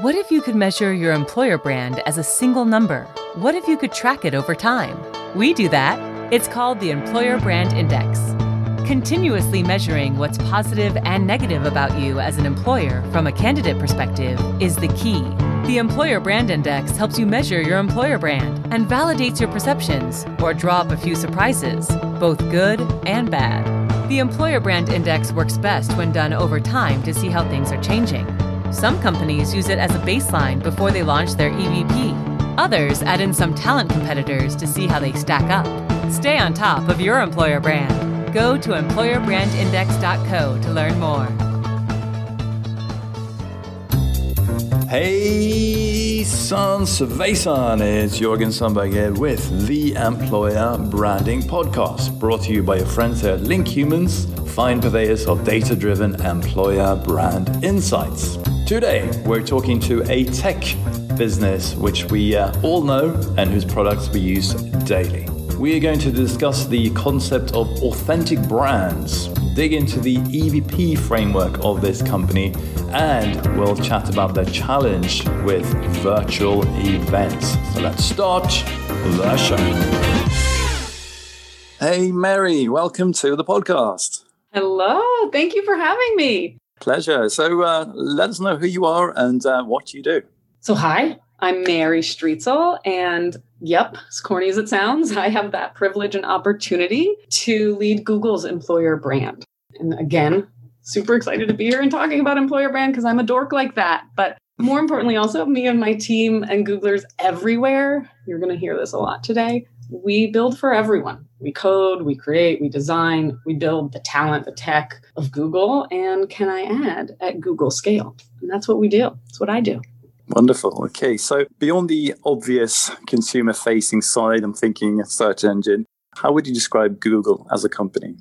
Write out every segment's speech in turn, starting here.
What if you could measure your employer brand as a single number? What if you could track it over time? We do that. It's called the Employer Brand Index. Continuously measuring what's positive and negative about you as an employer from a candidate perspective is the key. The Employer Brand Index helps you measure your employer brand and validates your perceptions or draw up a few surprises, both good and bad. The Employer Brand Index works best when done over time to see how things are changing. Some companies use it as a baseline before they launch their EVP. Others add in some talent competitors to see how they stack up. Stay on top of your employer brand. Go to employerbrandindex.co to learn more. Hey, Sans Svejsan, it's Jorgen Sundberg here with the Employer Branding Podcast, brought to you by your friends here at Link Humans, fine purveyors of data driven employer brand insights. Today, we're talking to a tech business which we uh, all know and whose products we use daily. We are going to discuss the concept of authentic brands, dig into the EVP framework of this company, and we'll chat about the challenge with virtual events. So let's start the show. Hey, Mary, welcome to the podcast. Hello, thank you for having me. Pleasure. So uh, let us know who you are and uh, what you do. So, hi, I'm Mary Streetzel, and yep, as corny as it sounds, I have that privilege and opportunity to lead Google's employer brand. And again, super excited to be here and talking about employer brand because I'm a dork like that. But more importantly, also me and my team and Googlers everywhere, you're going to hear this a lot today. We build for everyone. We code, we create, we design, we build the talent, the tech of Google, and can I add at Google scale? And that's what we do. That's what I do. Wonderful. Okay, so beyond the obvious consumer facing side, I'm thinking a search engine. How would you describe Google as a company?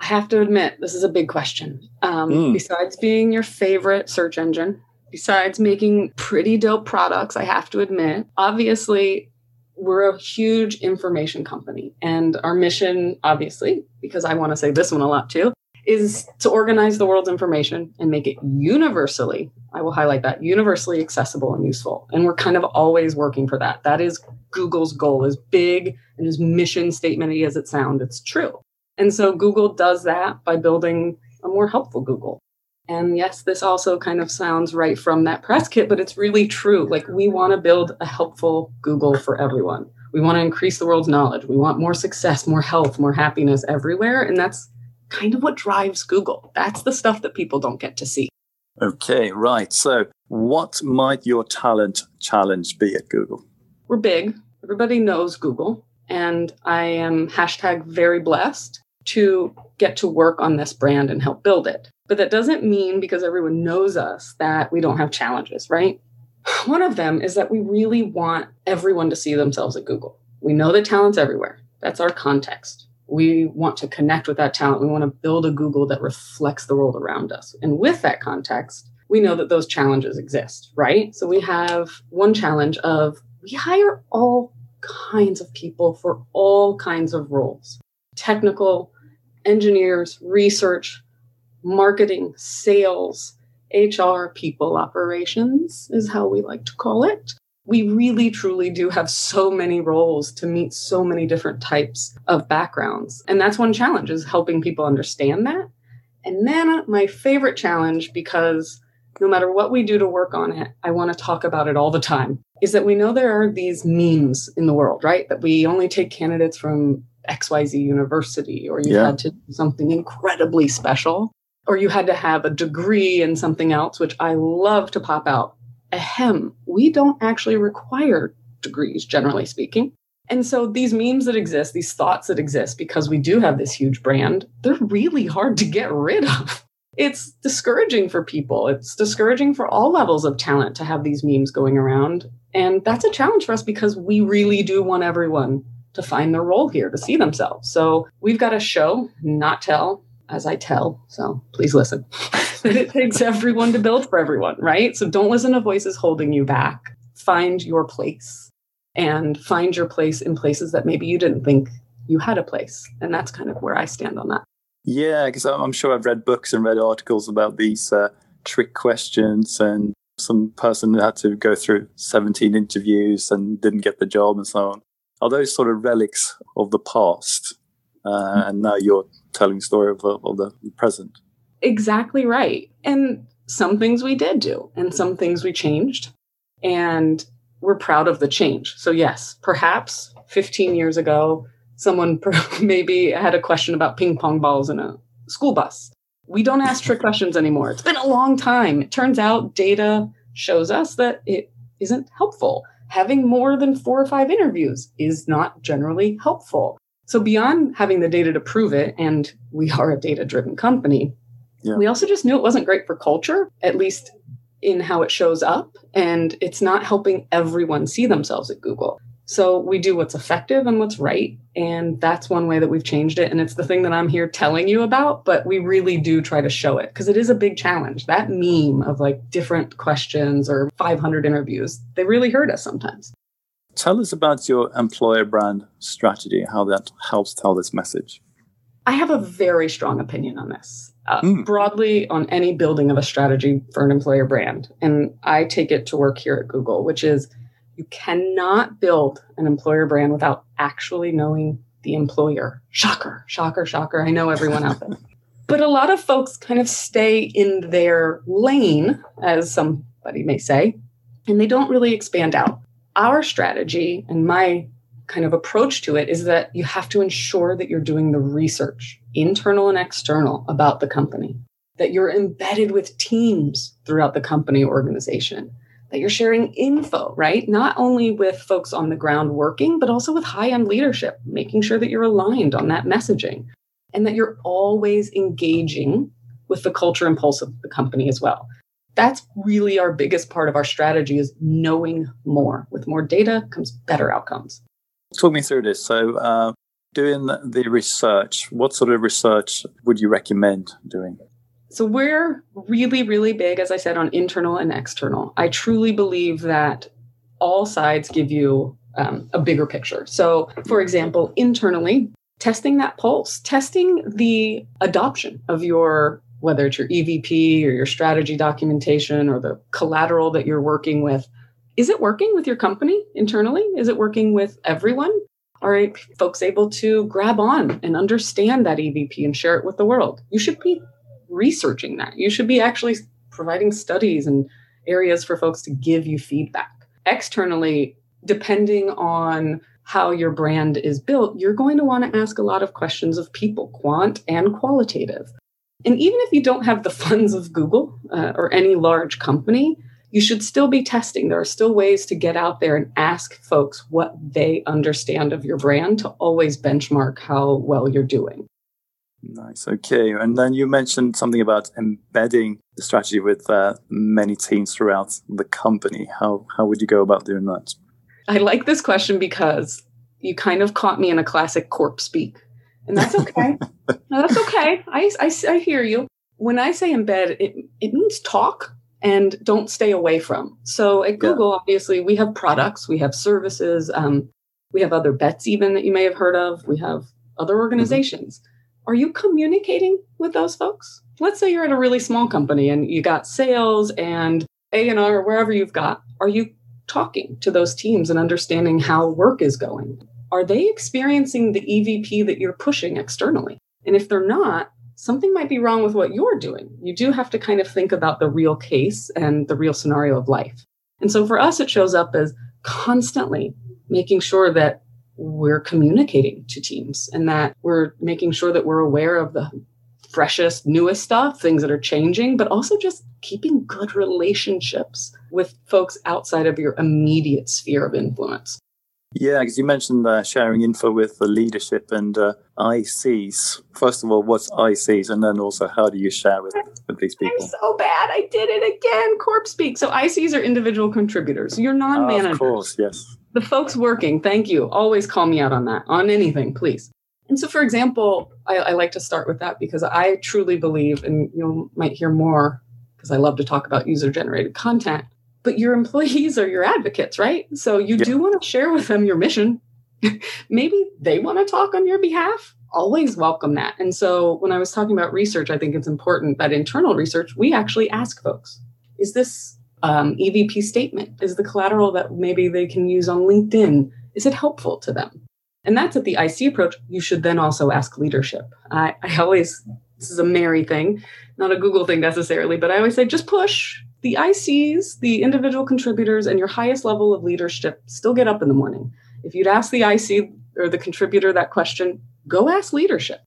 I have to admit, this is a big question. Um, mm. Besides being your favorite search engine, besides making pretty dope products, I have to admit, obviously, we're a huge information company. And our mission, obviously, because I want to say this one a lot too, is to organize the world's information and make it universally, I will highlight that, universally accessible and useful. And we're kind of always working for that. That is Google's goal, as big and as mission statementy as it sounds, it's true. And so Google does that by building a more helpful Google. And yes, this also kind of sounds right from that press kit, but it's really true. Like we want to build a helpful Google for everyone. We want to increase the world's knowledge. We want more success, more health, more happiness everywhere. And that's kind of what drives Google. That's the stuff that people don't get to see. Okay, right. So, what might your talent challenge be at Google? We're big. Everybody knows Google. And I am hashtag very blessed to get to work on this brand and help build it. But that doesn't mean because everyone knows us that we don't have challenges, right? One of them is that we really want everyone to see themselves at Google. We know that talent's everywhere. That's our context. We want to connect with that talent. We want to build a Google that reflects the world around us. And with that context, we know that those challenges exist, right? So we have one challenge of we hire all kinds of people for all kinds of roles technical, engineers, research, marketing, sales, HR, people operations is how we like to call it. We really truly do have so many roles to meet so many different types of backgrounds. And that's one challenge is helping people understand that. And then my favorite challenge, because no matter what we do to work on it, I want to talk about it all the time, is that we know there are these memes in the world, right? That we only take candidates from XYZ university, or you yeah. had to do something incredibly special, or you had to have a degree in something else, which I love to pop out. Ahem, we don't actually require degrees, generally speaking. And so these memes that exist, these thoughts that exist, because we do have this huge brand, they're really hard to get rid of. It's discouraging for people. It's discouraging for all levels of talent to have these memes going around. And that's a challenge for us because we really do want everyone to find their role here, to see themselves. So we've got to show, not tell, as I tell. So please listen. that it takes everyone to build for everyone, right? So don't listen to voices holding you back. Find your place and find your place in places that maybe you didn't think you had a place. And that's kind of where I stand on that. Yeah, because I'm sure I've read books and read articles about these uh, trick questions and some person had to go through 17 interviews and didn't get the job and so on. Are those sort of relics of the past? Uh, mm-hmm. and now you're telling story of, of the present. Exactly right. And some things we did do, and some things we changed. And we're proud of the change. So, yes, perhaps 15 years ago, someone maybe had a question about ping pong balls in a school bus. We don't ask trick questions anymore. It's been a long time. It turns out data shows us that it isn't helpful. Having more than four or five interviews is not generally helpful. So, beyond having the data to prove it, and we are a data driven company, yeah. we also just knew it wasn't great for culture, at least in how it shows up. And it's not helping everyone see themselves at Google. So we do what's effective and what's right. And that's one way that we've changed it. And it's the thing that I'm here telling you about, but we really do try to show it because it is a big challenge. That meme of like different questions or 500 interviews, they really hurt us sometimes. Tell us about your employer brand strategy, how that helps tell this message. I have a very strong opinion on this. Uh, mm. Broadly, on any building of a strategy for an employer brand. And I take it to work here at Google, which is you cannot build an employer brand without actually knowing the employer. Shocker, shocker, shocker. I know everyone out there. but a lot of folks kind of stay in their lane, as somebody may say, and they don't really expand out. Our strategy and my kind of approach to it is that you have to ensure that you're doing the research, internal and external, about the company, that you're embedded with teams throughout the company organization, that you're sharing info, right? Not only with folks on the ground working, but also with high end leadership, making sure that you're aligned on that messaging and that you're always engaging with the culture and pulse of the company as well. That's really our biggest part of our strategy is knowing more. With more data comes better outcomes. Talk me through this. So, uh, doing the research, what sort of research would you recommend doing? So we're really, really big, as I said, on internal and external. I truly believe that all sides give you um, a bigger picture. So, for example, internally, testing that pulse, testing the adoption of your, whether it's your EVP or your strategy documentation or the collateral that you're working with. Is it working with your company internally? Is it working with everyone? Are folks able to grab on and understand that EVP and share it with the world? You should be researching that. You should be actually providing studies and areas for folks to give you feedback. Externally, depending on how your brand is built, you're going to want to ask a lot of questions of people, quant and qualitative. And even if you don't have the funds of Google uh, or any large company, you should still be testing. There are still ways to get out there and ask folks what they understand of your brand to always benchmark how well you're doing. Nice. Okay. And then you mentioned something about embedding the strategy with uh, many teams throughout the company. How how would you go about doing that? I like this question because you kind of caught me in a classic corp speak, and that's okay. no, that's okay. I, I I hear you. When I say embed, it it means talk and don't stay away from. So at Google, yeah. obviously, we have products, we have services, um, we have other bets even that you may have heard of. We have other mm-hmm. organizations. Mm-hmm are you communicating with those folks? Let's say you're at a really small company and you got sales and A&R wherever you've got. Are you talking to those teams and understanding how work is going? Are they experiencing the EVP that you're pushing externally? And if they're not, something might be wrong with what you're doing. You do have to kind of think about the real case and the real scenario of life. And so for us, it shows up as constantly making sure that we're communicating to teams and that we're making sure that we're aware of the freshest, newest stuff, things that are changing, but also just keeping good relationships with folks outside of your immediate sphere of influence. Yeah, because you mentioned uh, sharing info with the leadership and uh, ICs. First of all, what's ICs? And then also, how do you share with, with these people? I'm so bad. I did it again. Corp speak. So ICs are individual contributors. You're non-managers. Uh, of course, yes the folks working, thank you. Always call me out on that, on anything, please. And so, for example, I, I like to start with that because I truly believe, and you might hear more because I love to talk about user generated content, but your employees are your advocates, right? So you do want to share with them your mission. Maybe they want to talk on your behalf. Always welcome that. And so when I was talking about research, I think it's important that internal research, we actually ask folks, is this um, EVP statement? Is the collateral that maybe they can use on LinkedIn, is it helpful to them? And that's at the IC approach. You should then also ask leadership. I, I always, this is a Mary thing, not a Google thing necessarily, but I always say just push. The ICs, the individual contributors, and your highest level of leadership still get up in the morning. If you'd ask the IC or the contributor that question, go ask leadership.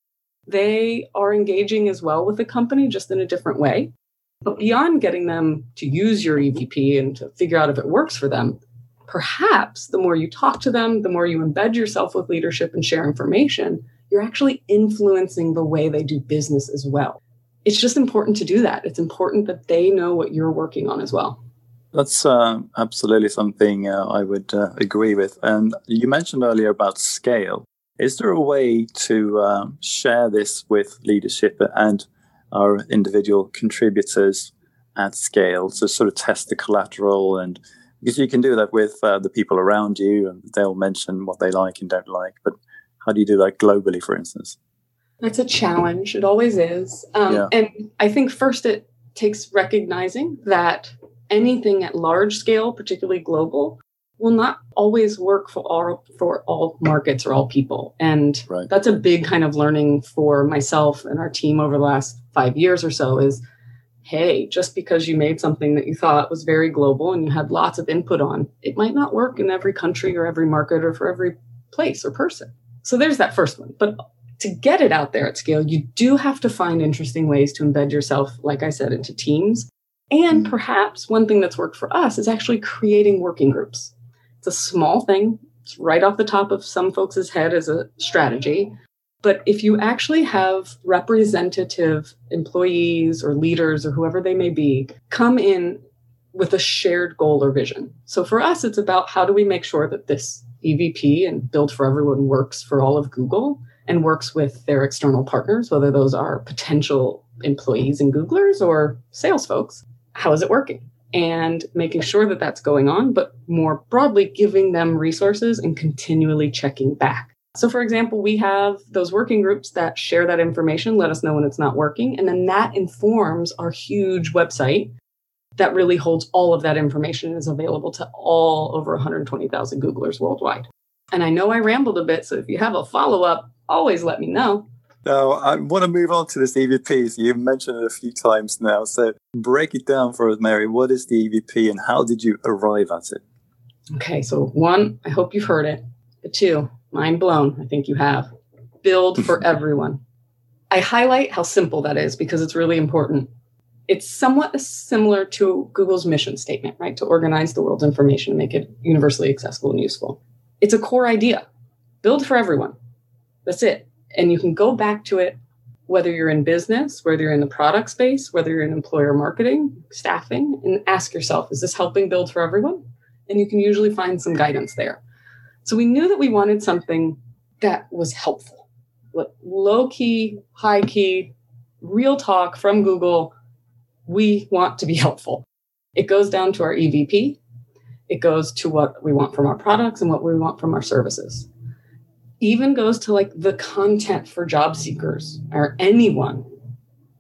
They are engaging as well with the company, just in a different way. But beyond getting them to use your EVP and to figure out if it works for them, perhaps the more you talk to them, the more you embed yourself with leadership and share information, you're actually influencing the way they do business as well. It's just important to do that. It's important that they know what you're working on as well. That's uh, absolutely something uh, I would uh, agree with. And you mentioned earlier about scale. Is there a way to um, share this with leadership and our individual contributors at scale to sort of test the collateral and because you can do that with uh, the people around you and they'll mention what they like and don't like but how do you do that globally for instance that's a challenge it always is um, yeah. and i think first it takes recognizing that anything at large scale particularly global will not always work for all for all markets or all people and right. that's a big kind of learning for myself and our team over the last five years or so is hey, just because you made something that you thought was very global and you had lots of input on, it might not work in every country or every market or for every place or person. So there's that first one. But to get it out there at scale, you do have to find interesting ways to embed yourself, like I said, into teams. And mm-hmm. perhaps one thing that's worked for us is actually creating working groups. It's a small thing, it's right off the top of some folks' head as a strategy. But if you actually have representative employees or leaders or whoever they may be come in with a shared goal or vision. So for us, it's about how do we make sure that this EVP and Build for Everyone works for all of Google and works with their external partners, whether those are potential employees and Googlers or sales folks. How is it working? And making sure that that's going on, but more broadly, giving them resources and continually checking back. So, for example, we have those working groups that share that information, let us know when it's not working. And then that informs our huge website that really holds all of that information and is available to all over 120,000 Googlers worldwide. And I know I rambled a bit, so if you have a follow up, always let me know. Now, I want to move on to this EVP. So you've mentioned it a few times now. So break it down for us, Mary. What is the EVP and how did you arrive at it? Okay, so one, I hope you've heard it. But two, Mind blown. I think you have. Build for everyone. I highlight how simple that is because it's really important. It's somewhat similar to Google's mission statement, right? To organize the world's information and make it universally accessible and useful. It's a core idea. Build for everyone. That's it. And you can go back to it whether you're in business, whether you're in the product space, whether you're in employer marketing, staffing, and ask yourself, is this helping build for everyone? And you can usually find some guidance there. So we knew that we wanted something that was helpful, low key, high key, real talk from Google. We want to be helpful. It goes down to our EVP. It goes to what we want from our products and what we want from our services. Even goes to like the content for job seekers or anyone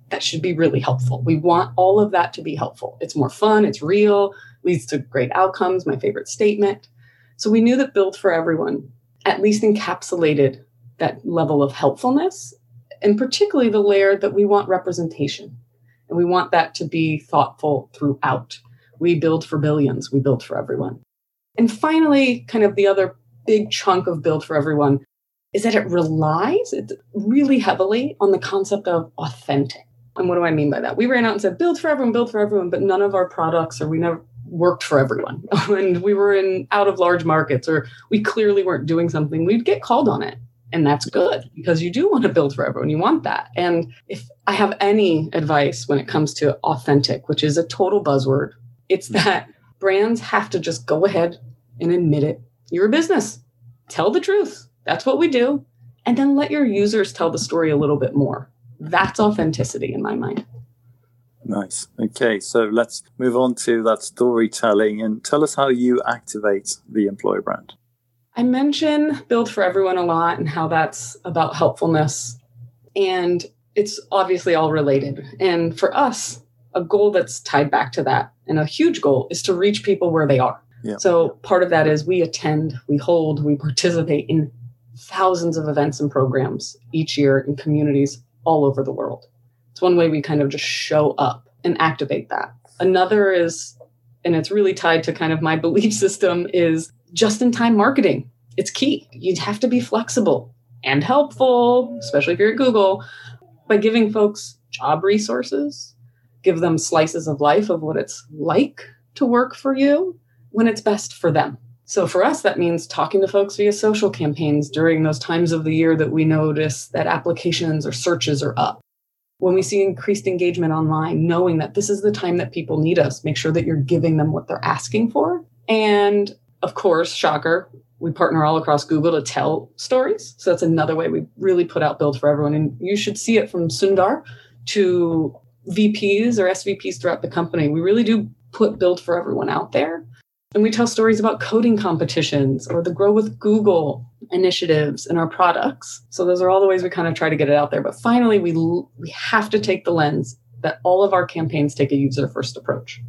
that should be really helpful. We want all of that to be helpful. It's more fun, it's real, leads to great outcomes, my favorite statement. So we knew that Build for Everyone at least encapsulated that level of helpfulness, and particularly the layer that we want representation. And we want that to be thoughtful throughout. We build for billions, we build for everyone. And finally, kind of the other big chunk of Build for Everyone is that it relies it's really heavily on the concept of authentic. And what do I mean by that? We ran out and said, build for everyone, build for everyone, but none of our products or we never worked for everyone and we were in out of large markets or we clearly weren't doing something we'd get called on it and that's good because you do want to build for everyone you want that and if i have any advice when it comes to authentic which is a total buzzword it's mm-hmm. that brands have to just go ahead and admit it you're a business tell the truth that's what we do and then let your users tell the story a little bit more that's authenticity in my mind Nice. Okay, so let's move on to that storytelling and tell us how you activate the employer brand. I mention Build for Everyone a lot and how that's about helpfulness. And it's obviously all related. And for us, a goal that's tied back to that. And a huge goal is to reach people where they are. Yeah. So part of that is we attend, we hold, we participate in thousands of events and programs each year in communities all over the world. It's one way we kind of just show up and activate that. Another is, and it's really tied to kind of my belief system, is just in time marketing. It's key. You have to be flexible and helpful, especially if you're at Google, by giving folks job resources, give them slices of life of what it's like to work for you when it's best for them. So for us, that means talking to folks via social campaigns during those times of the year that we notice that applications or searches are up. When we see increased engagement online, knowing that this is the time that people need us, make sure that you're giving them what they're asking for. And of course, shocker, we partner all across Google to tell stories. So that's another way we really put out Build for Everyone. And you should see it from Sundar to VPs or SVPs throughout the company. We really do put Build for Everyone out there and we tell stories about coding competitions or the Grow with Google initiatives in our products. So those are all the ways we kind of try to get it out there. But finally, we we have to take the lens that all of our campaigns take a user first approach.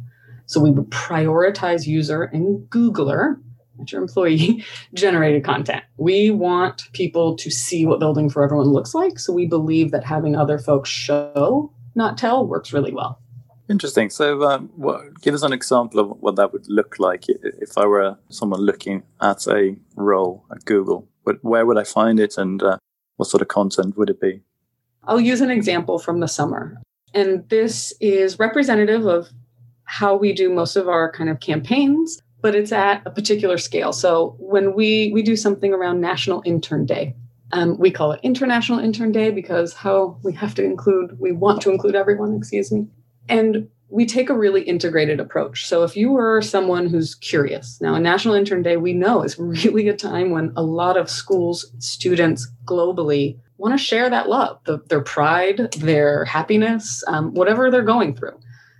So we would prioritize user and Googler, not your employee, generated content. We want people to see what building for everyone looks like. So we believe that having other folks show, not tell, works really well. Interesting. So, um, what, give us an example of what that would look like if I were someone looking at a role at Google. But where would I find it, and uh, what sort of content would it be? I'll use an example from the summer, and this is representative of how we do most of our kind of campaigns, but it's at a particular scale. So, when we we do something around National Intern Day, um, we call it International Intern Day because how we have to include, we want to include everyone, excuse me. And we take a really integrated approach. So if you were someone who's curious, now a National Intern Day, we know is really a time when a lot of schools, students globally want to share that love, the, their pride, their happiness, um, whatever they're going through.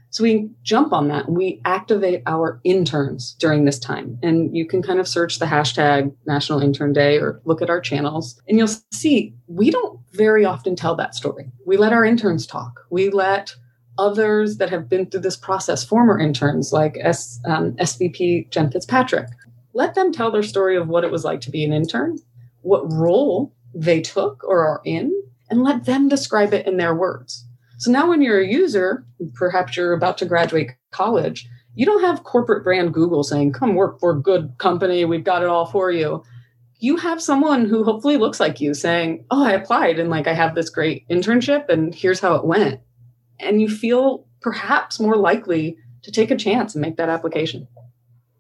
So we jump on that we activate our interns during this time. And you can kind of search the hashtag National Intern Day or look at our channels and you'll see we don't very often tell that story. We let our interns talk. We let others that have been through this process, former interns like S, um, SVP Jen Fitzpatrick. Let them tell their story of what it was like to be an intern, what role they took or are in, and let them describe it in their words. So now, when you're a user, perhaps you're about to graduate college, you don't have corporate brand Google saying, Come work for a good company, we've got it all for you. You have someone who hopefully looks like you saying, Oh, I applied and like I have this great internship and here's how it went and you feel perhaps more likely to take a chance and make that application.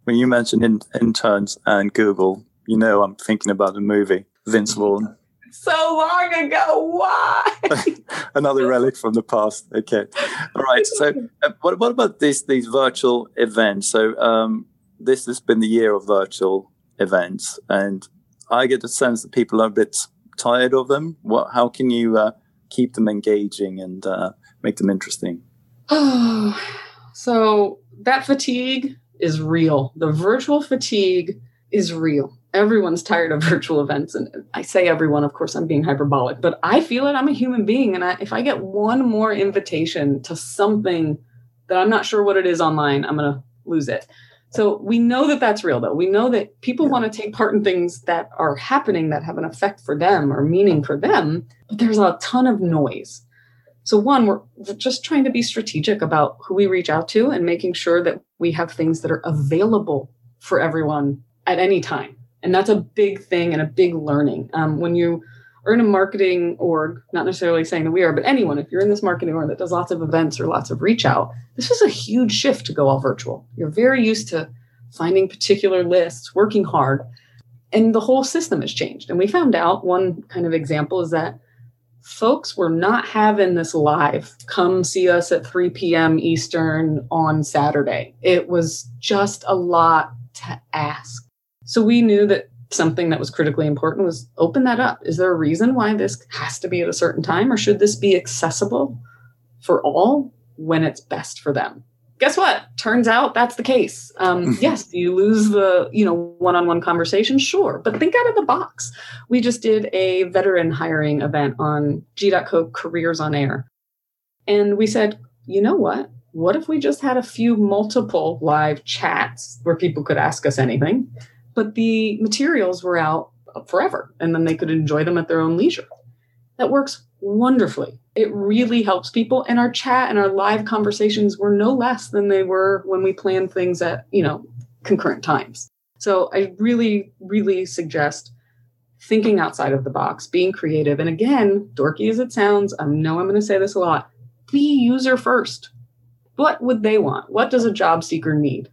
When you mentioned in, interns and Google, you know I'm thinking about the movie Vince Vaughn. So long ago, why? Another relic from the past. Okay, all right. So, uh, what, what about these these virtual events? So, um, this has been the year of virtual events, and I get the sense that people are a bit tired of them. What? How can you uh, keep them engaging and uh, make them interesting? Oh, so that fatigue is real. The virtual fatigue is real. Everyone's tired of virtual events. And I say everyone, of course, I'm being hyperbolic, but I feel it. I'm a human being. And I, if I get one more invitation to something that I'm not sure what it is online, I'm going to lose it. So we know that that's real, though. We know that people yeah. want to take part in things that are happening that have an effect for them or meaning for them, but there's a ton of noise. So, one, we're just trying to be strategic about who we reach out to and making sure that we have things that are available for everyone at any time. And that's a big thing and a big learning. Um, when you are in a marketing org, not necessarily saying that we are, but anyone, if you're in this marketing org that does lots of events or lots of reach out, this is a huge shift to go all virtual. You're very used to finding particular lists, working hard, and the whole system has changed. And we found out one kind of example is that folks were not having this live. Come see us at 3 p.m. Eastern on Saturday. It was just a lot to ask. So we knew that something that was critically important was open that up. Is there a reason why this has to be at a certain time, or should this be accessible for all when it's best for them? Guess what? Turns out that's the case. Um, yes you lose the you know one-on-one conversation? Sure but think out of the box. We just did a veteran hiring event on g.co careers on air. And we said you know what? What if we just had a few multiple live chats where people could ask us anything, but the materials were out forever and then they could enjoy them at their own leisure? That works wonderfully. It really helps people. And our chat and our live conversations were no less than they were when we planned things at, you know, concurrent times. So I really, really suggest thinking outside of the box, being creative. And again, dorky as it sounds, I know I'm going to say this a lot be user first. What would they want? What does a job seeker need?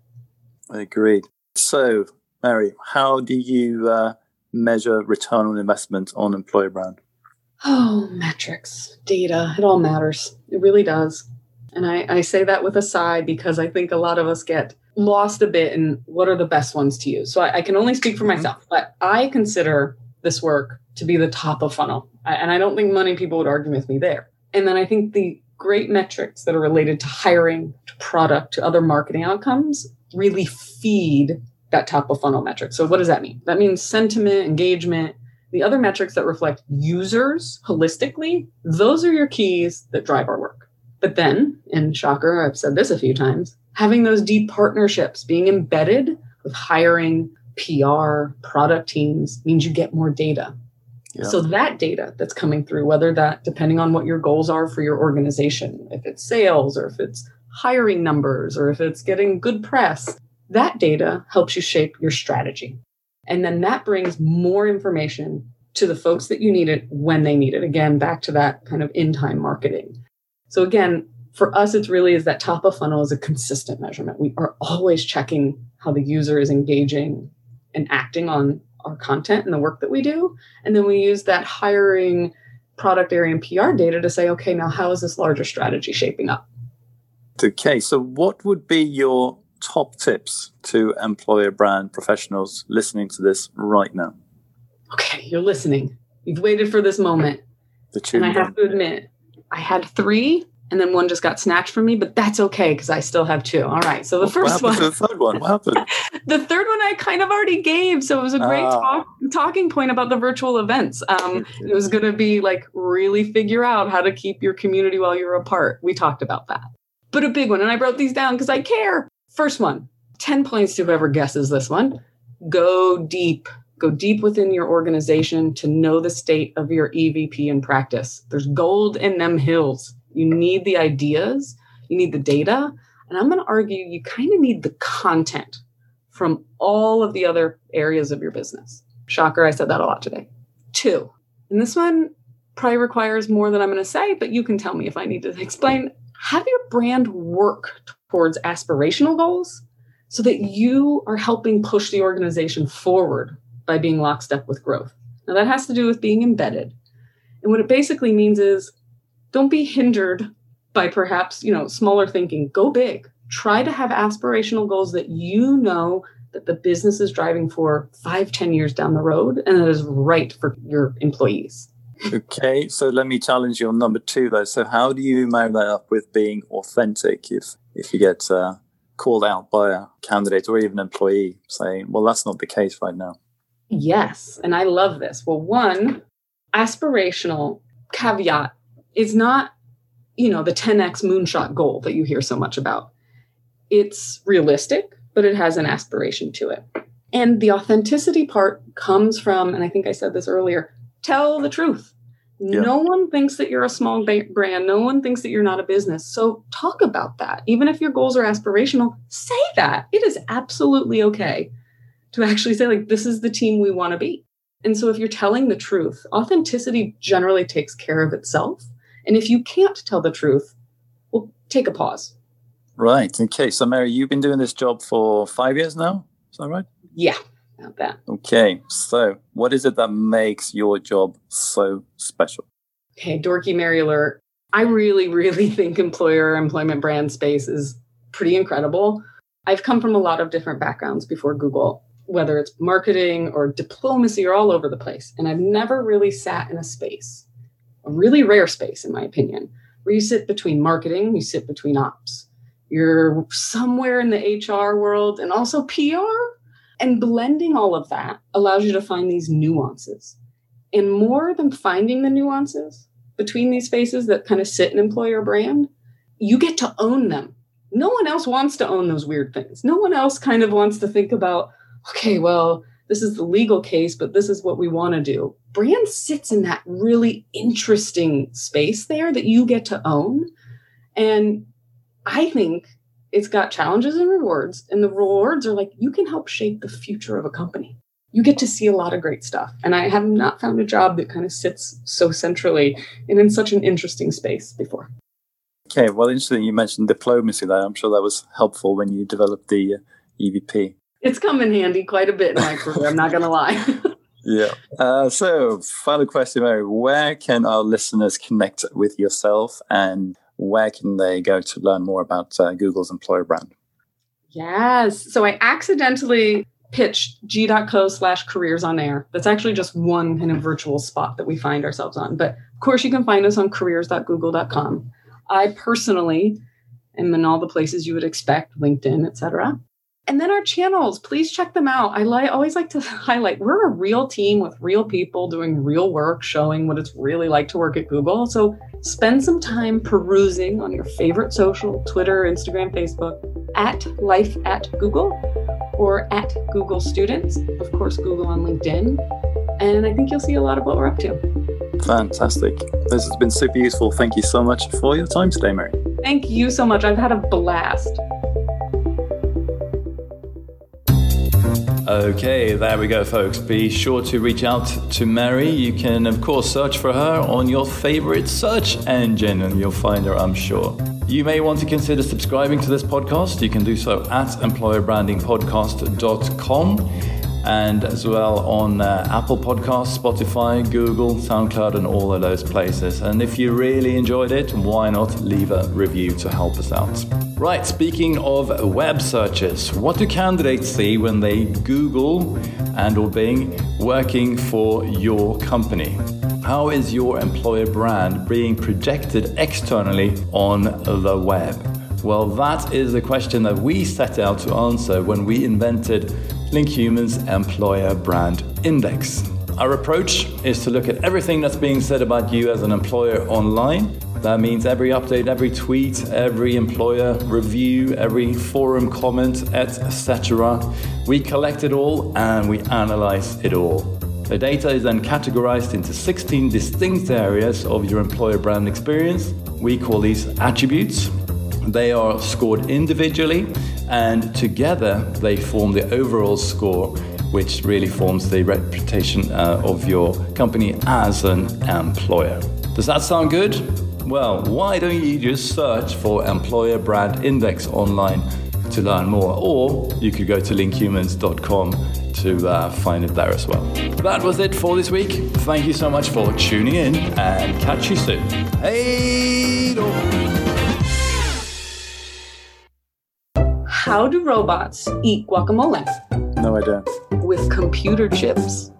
I agreed. So, Mary, how do you uh, measure return on investment on employer brand? Oh, metrics, data, it all matters. It really does. And I, I say that with a sigh because I think a lot of us get lost a bit in what are the best ones to use. So I, I can only speak for mm-hmm. myself, but I consider this work to be the top of funnel. I, and I don't think many people would argue with me there. And then I think the great metrics that are related to hiring, to product, to other marketing outcomes really feed that top of funnel metric. So what does that mean? That means sentiment, engagement, the other metrics that reflect users holistically, those are your keys that drive our work. But then, and shocker, I've said this a few times, having those deep partnerships, being embedded with hiring, PR, product teams means you get more data. Yeah. So that data that's coming through, whether that depending on what your goals are for your organization, if it's sales or if it's hiring numbers or if it's getting good press, that data helps you shape your strategy. And then that brings more information to the folks that you need it when they need it. Again, back to that kind of in time marketing. So again, for us, it's really is that top of funnel is a consistent measurement. We are always checking how the user is engaging and acting on our content and the work that we do. And then we use that hiring product area and PR data to say, okay, now how is this larger strategy shaping up? Okay, so what would be your top tips to employer brand professionals listening to this right now? Okay, you're listening. You've waited for this moment. The tune and I have to admit, I had three and then one just got snatched from me, but that's okay because I still have two. All right. So the first one, the third one, what happened? the third one I kind of already gave, so it was a great uh, talk, talking point about the virtual events. Um, it was going to be like really figure out how to keep your community while you're apart. We talked about that, but a big one, and I wrote these down because I care. First one, 10 points to whoever guesses this one. Go deep. Go deep within your organization to know the state of your EVP in practice. There's gold in them hills you need the ideas, you need the data, and I'm going to argue you kind of need the content from all of the other areas of your business. Shocker, I said that a lot today. Two, and this one probably requires more than I'm going to say, but you can tell me if I need to explain. Have your brand work towards aspirational goals so that you are helping push the organization forward by being lockstep with growth. Now, that has to do with being embedded. And what it basically means is don't be hindered by perhaps, you know, smaller thinking. Go big. Try to have aspirational goals that you know that the business is driving for five, ten years down the road and that is right for your employees. Okay, so let me challenge you on number two though. So how do you marry that up with being authentic if if you get uh, called out by a candidate or even employee saying, well, that's not the case right now? Yes, and I love this. Well, one, aspirational caveat is not, you know, the 10x moonshot goal that you hear so much about. It's realistic, but it has an aspiration to it. And the authenticity part comes from, and I think I said this earlier, tell the truth. No one thinks that you're a small brand. No one thinks that you're not a business. So talk about that. Even if your goals are aspirational, say that. It is absolutely okay to actually say, like, this is the team we want to be. And so if you're telling the truth, authenticity generally takes care of itself. And if you can't tell the truth, well, take a pause. Right. Okay. So, Mary, you've been doing this job for five years now. Is that right? Yeah, about that. Okay. So, what is it that makes your job so special? Okay, dorky Mary alert. I really, really think employer employment brand space is pretty incredible. I've come from a lot of different backgrounds before Google, whether it's marketing or diplomacy or all over the place. And I've never really sat in a space a really rare space, in my opinion, where you sit between marketing, you sit between ops. You're somewhere in the HR world and also PR. And blending all of that allows you to find these nuances. And more than finding the nuances between these spaces that kind of sit in employer brand, you get to own them. no one else wants to own those weird things. No one else kind of wants to think about, okay, well, this is the legal case, but this is what we want to do. Brand sits in that really interesting space there that you get to own. And I think it's got challenges and rewards. And the rewards are like you can help shape the future of a company. You get to see a lot of great stuff. And I have not found a job that kind of sits so centrally and in such an interesting space before. Okay, well, interesting. You mentioned diplomacy there. I'm sure that was helpful when you developed the uh, EVP. It's come in handy quite a bit in my career. I'm not going to lie. yeah. Uh, so, final question, Mary. Where can our listeners connect with yourself and where can they go to learn more about uh, Google's employer brand? Yes. So, I accidentally pitched g.co slash careers on air. That's actually just one kind of virtual spot that we find ourselves on. But of course, you can find us on careers.google.com. I personally am in all the places you would expect, LinkedIn, etc. And then our channels, please check them out. I li- always like to highlight we're a real team with real people doing real work, showing what it's really like to work at Google. So spend some time perusing on your favorite social Twitter, Instagram, Facebook at Life at Google or at Google Students. Of course, Google on LinkedIn. And I think you'll see a lot of what we're up to. Fantastic. This has been super useful. Thank you so much for your time today, Mary. Thank you so much. I've had a blast. Okay, there we go, folks. Be sure to reach out to Mary. You can, of course, search for her on your favorite search engine and you'll find her, I'm sure. You may want to consider subscribing to this podcast. You can do so at employerbrandingpodcast.com and as well on uh, Apple Podcasts, Spotify, Google, SoundCloud, and all of those places. And if you really enjoyed it, why not leave a review to help us out? Right, speaking of web searches, what do candidates see when they Google and or Bing working for your company? How is your employer brand being projected externally on the web? Well, that is the question that we set out to answer when we invented Human's Employer Brand Index. Our approach is to look at everything that's being said about you as an employer online. That means every update, every tweet, every employer review, every forum comment, etc. We collect it all and we analyze it all. The data is then categorized into 16 distinct areas of your employer brand experience. We call these attributes. They are scored individually and together they form the overall score, which really forms the reputation uh, of your company as an employer. Does that sound good? Well, why don't you just search for Employer Brand Index online to learn more, or you could go to linkhumans.com to uh, find it there as well. That was it for this week. Thank you so much for tuning in and catch you soon. Hey! How do robots eat guacamole? No, I don't. With computer chips.